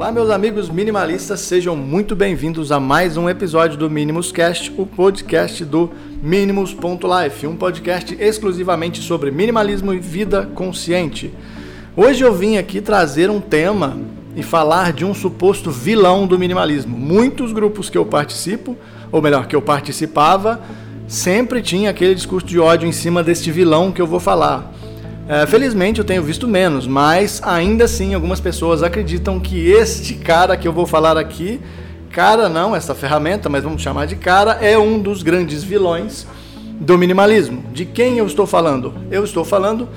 Olá, meus amigos minimalistas, sejam muito bem-vindos a mais um episódio do Minimus Cast, o podcast do Minimus.life, um podcast exclusivamente sobre minimalismo e vida consciente. Hoje eu vim aqui trazer um tema e falar de um suposto vilão do minimalismo. Muitos grupos que eu participo, ou melhor, que eu participava, sempre tinha aquele discurso de ódio em cima deste vilão que eu vou falar. É, felizmente eu tenho visto menos, mas ainda assim algumas pessoas acreditam que este cara que eu vou falar aqui, cara não, essa ferramenta, mas vamos chamar de cara, é um dos grandes vilões do minimalismo. De quem eu estou falando? Eu estou falando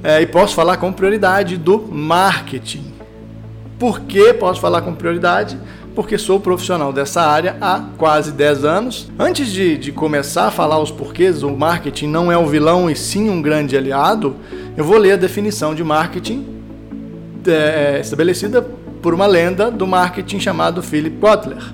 é, e posso falar com prioridade do marketing. Por que posso falar com prioridade? porque sou profissional dessa área há quase 10 anos. Antes de, de começar a falar os porquês, o marketing não é um vilão e sim um grande aliado, eu vou ler a definição de marketing é, estabelecida por uma lenda do marketing chamado Philip Kotler.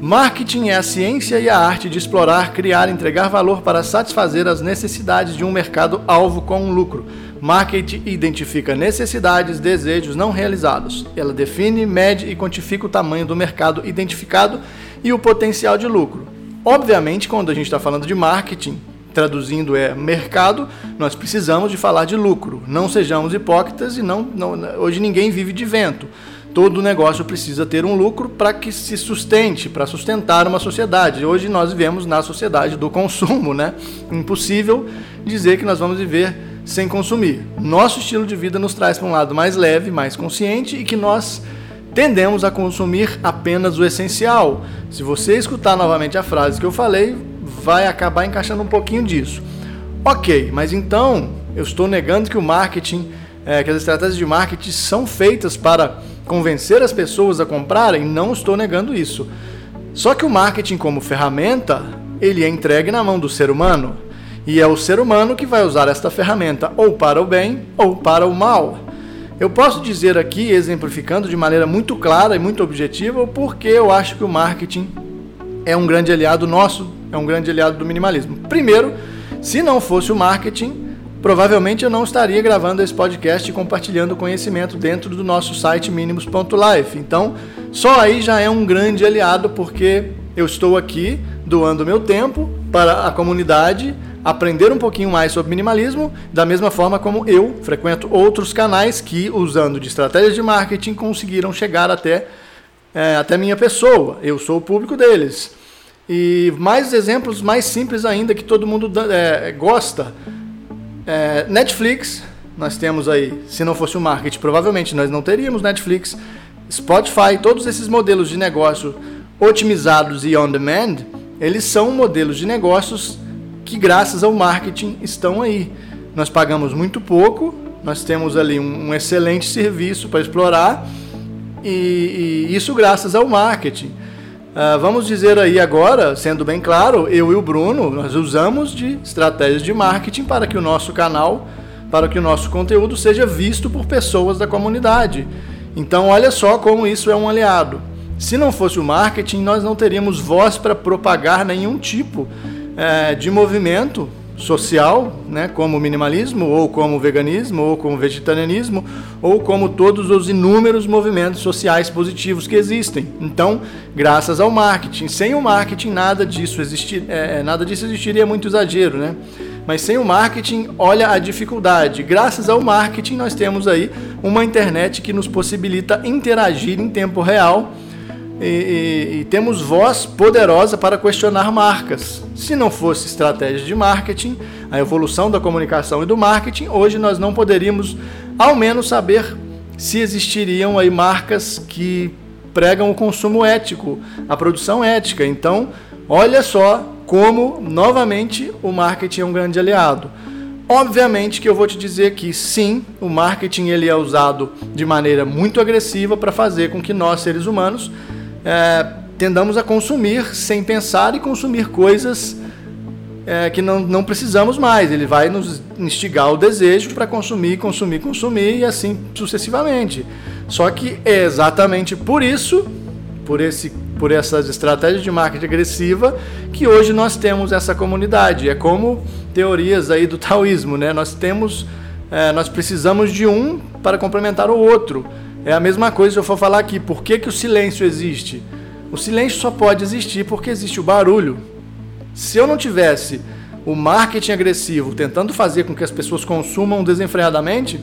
Marketing é a ciência e a arte de explorar, criar entregar valor para satisfazer as necessidades de um mercado-alvo com um lucro Marketing identifica necessidades, desejos não realizados. Ela define, mede e quantifica o tamanho do mercado identificado e o potencial de lucro. Obviamente, quando a gente está falando de marketing, traduzindo é mercado, nós precisamos de falar de lucro. Não sejamos hipócritas e não, não hoje ninguém vive de vento. Todo negócio precisa ter um lucro para que se sustente, para sustentar uma sociedade. Hoje nós vivemos na sociedade do consumo, né? Impossível dizer que nós vamos viver sem consumir. Nosso estilo de vida nos traz para um lado mais leve, mais consciente e que nós tendemos a consumir apenas o essencial. Se você escutar novamente a frase que eu falei, vai acabar encaixando um pouquinho disso. Ok, mas então eu estou negando que o marketing, é, que as estratégias de marketing são feitas para convencer as pessoas a comprarem? Não estou negando isso. Só que o marketing como ferramenta, ele é entregue na mão do ser humano. E é o ser humano que vai usar esta ferramenta ou para o bem ou para o mal. Eu posso dizer aqui, exemplificando de maneira muito clara e muito objetiva, o porquê eu acho que o marketing é um grande aliado nosso, é um grande aliado do minimalismo. Primeiro, se não fosse o marketing, provavelmente eu não estaria gravando esse podcast e compartilhando conhecimento dentro do nosso site mínimos.life. Então, só aí já é um grande aliado, porque eu estou aqui doando meu tempo para a comunidade aprender um pouquinho mais sobre minimalismo, da mesma forma como eu frequento outros canais que, usando de estratégias de marketing, conseguiram chegar até, é, até minha pessoa. Eu sou o público deles. E mais exemplos mais simples ainda que todo mundo é, gosta. É, Netflix, nós temos aí, se não fosse o marketing, provavelmente nós não teríamos Netflix. Spotify, todos esses modelos de negócio otimizados e on demand, eles são modelos de negócios que graças ao marketing estão aí. Nós pagamos muito pouco, nós temos ali um, um excelente serviço para explorar e, e, isso graças ao marketing. Uh, vamos dizer aí agora, sendo bem claro, eu e o Bruno, nós usamos de estratégias de marketing para que o nosso canal, para que o nosso conteúdo seja visto por pessoas da comunidade. Então, olha só como isso é um aliado. Se não fosse o marketing, nós não teríamos voz para propagar nenhum tipo é, de movimento social, né, como o minimalismo, ou como o veganismo, ou como o vegetarianismo, ou como todos os inúmeros movimentos sociais positivos que existem. Então, graças ao marketing, sem o marketing nada disso existir, é, é, nada disso existiria muito exagero, né? Mas sem o marketing, olha a dificuldade. Graças ao marketing, nós temos aí uma internet que nos possibilita interagir em tempo real e, e, temos voz poderosa para questionar marcas. Se não fosse estratégia de marketing, a evolução da comunicação e do marketing, hoje nós não poderíamos, ao menos, saber se existiriam aí marcas que pregam o consumo ético, a produção ética. Então, olha só como, novamente, o marketing é um grande aliado. Obviamente que eu vou te dizer que sim, o marketing ele é usado de maneira muito agressiva para fazer com que nós, seres humanos, é, tendamos a consumir sem pensar e consumir coisas é, que não, não precisamos mais. Ele vai nos instigar o desejo para consumir, consumir, consumir e assim sucessivamente. Só que é exatamente por isso, por, esse, por essas estratégias de marketing agressiva, que hoje nós temos essa comunidade. É como teorias aí do taoísmo, né? Nós temos, é, nós precisamos de um para complementar o outro. É a mesma coisa se eu for falar aqui, por que, que o silêncio existe? O silêncio só pode existir porque existe o barulho. Se eu não tivesse o marketing agressivo tentando fazer com que as pessoas consumam desenfreadamente,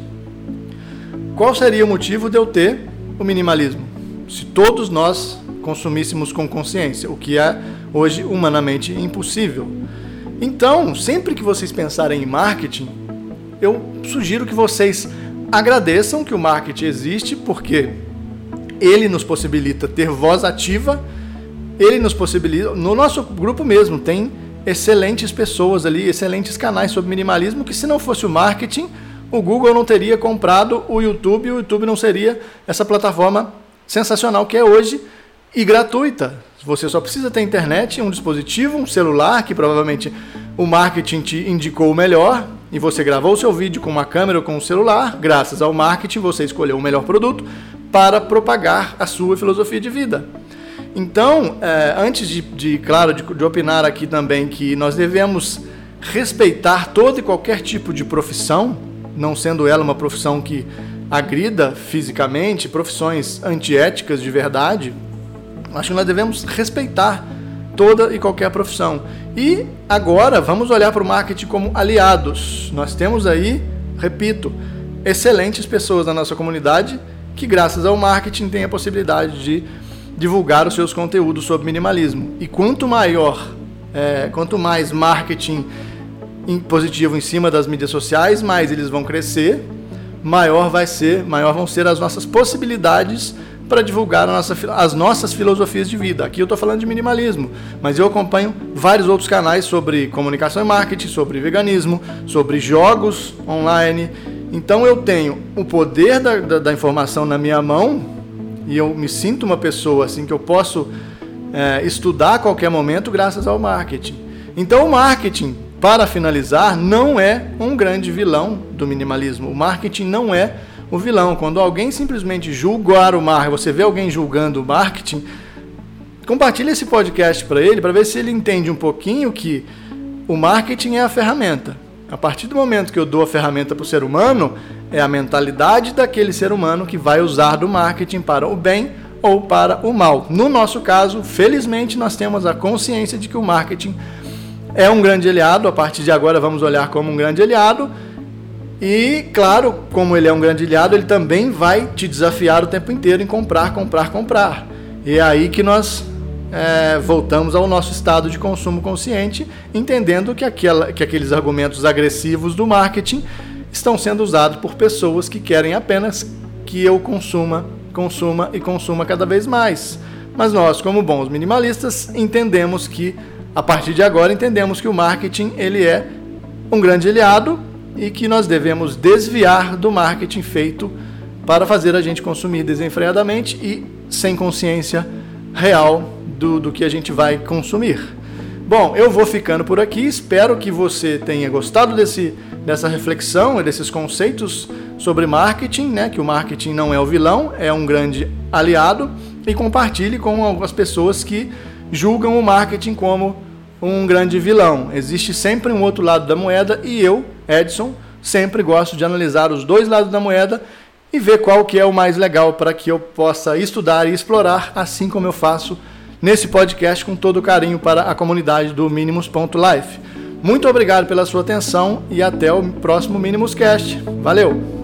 qual seria o motivo de eu ter o minimalismo? Se todos nós consumíssemos com consciência, o que é hoje humanamente impossível. Então, sempre que vocês pensarem em marketing, eu sugiro que vocês agradeçam que o marketing existe, porque ele nos possibilita ter voz ativa, ele nos possibilita. No nosso grupo mesmo tem excelentes pessoas ali, excelentes canais sobre minimalismo, que se não fosse o marketing, o Google não teria comprado o YouTube, o YouTube não seria essa plataforma sensacional que é hoje e gratuita. Você só precisa ter internet, um dispositivo, um celular, que provavelmente o marketing te indicou o melhor, e você gravou o seu vídeo com uma câmera ou com um celular, graças ao marketing você escolheu o melhor produto para propagar a sua filosofia de vida. Então, é, antes de, de claro, de, de opinar aqui também que nós devemos respeitar todo e qualquer tipo de profissão, não sendo ela uma profissão que agrida fisicamente, profissões antiéticas de verdade, acho que nós devemos respeitar toda e qualquer profissão. E agora vamos olhar para o marketing como aliados. Nós temos aí, repito, excelentes pessoas na nossa comunidade que, graças ao marketing, têm a possibilidade de divulgar os seus conteúdos sobre minimalismo. E quanto maior, é, quanto mais marketing positivo em cima das mídias sociais, mais eles vão crescer, maior vai ser, maior vão ser as nossas possibilidades para divulgar nossa, as nossas filosofias de vida. Aqui eu estou falando de minimalismo, mas eu acompanho vários outros canais sobre comunicação e marketing, sobre veganismo, sobre jogos online. Então eu tenho o poder da, da, da informação na minha mão e eu me sinto uma pessoa assim que eu posso é, estudar a qualquer momento graças ao marketing. Então o marketing, para finalizar, não é um grande vilão do minimalismo. O marketing não é o vilão. Quando alguém simplesmente julgar o marketing, você vê alguém julgando o marketing, compartilhe esse podcast para ele para ver se ele entende um pouquinho que o marketing é a ferramenta. A partir do momento que eu dou a ferramenta para o ser humano, é a mentalidade daquele ser humano que vai usar do marketing para o bem ou para o mal. No nosso caso, felizmente, nós temos a consciência de que o marketing é um grande aliado. A partir de agora, vamos olhar como um grande aliado. E, claro, como ele é um grande aliado, ele também vai te desafiar o tempo inteiro em comprar, comprar, comprar. E é aí que nós é, voltamos ao nosso estado de consumo consciente, entendendo que, aquela, que aqueles argumentos agressivos do marketing estão sendo usados por pessoas que querem apenas que eu consuma, consuma e consuma cada vez mais. Mas nós, como bons minimalistas, entendemos que a partir de agora entendemos que o marketing ele é um grande aliado e que nós devemos desviar do marketing feito para fazer a gente consumir desenfreadamente e sem consciência real do, do que a gente vai consumir. Bom, eu vou ficando por aqui. Espero que você tenha gostado desse, dessa reflexão e desses conceitos sobre marketing, né? Que o marketing não é o vilão, é um grande aliado. E compartilhe com as pessoas que julgam o marketing como um grande vilão. Existe sempre um outro lado da moeda e eu, Edson, sempre gosto de analisar os dois lados da moeda e ver qual que é o mais legal para que eu possa estudar e explorar, assim como eu faço nesse podcast com todo carinho para a comunidade do Minimus.life. Muito obrigado pela sua atenção e até o próximo Minimus Cast. Valeu!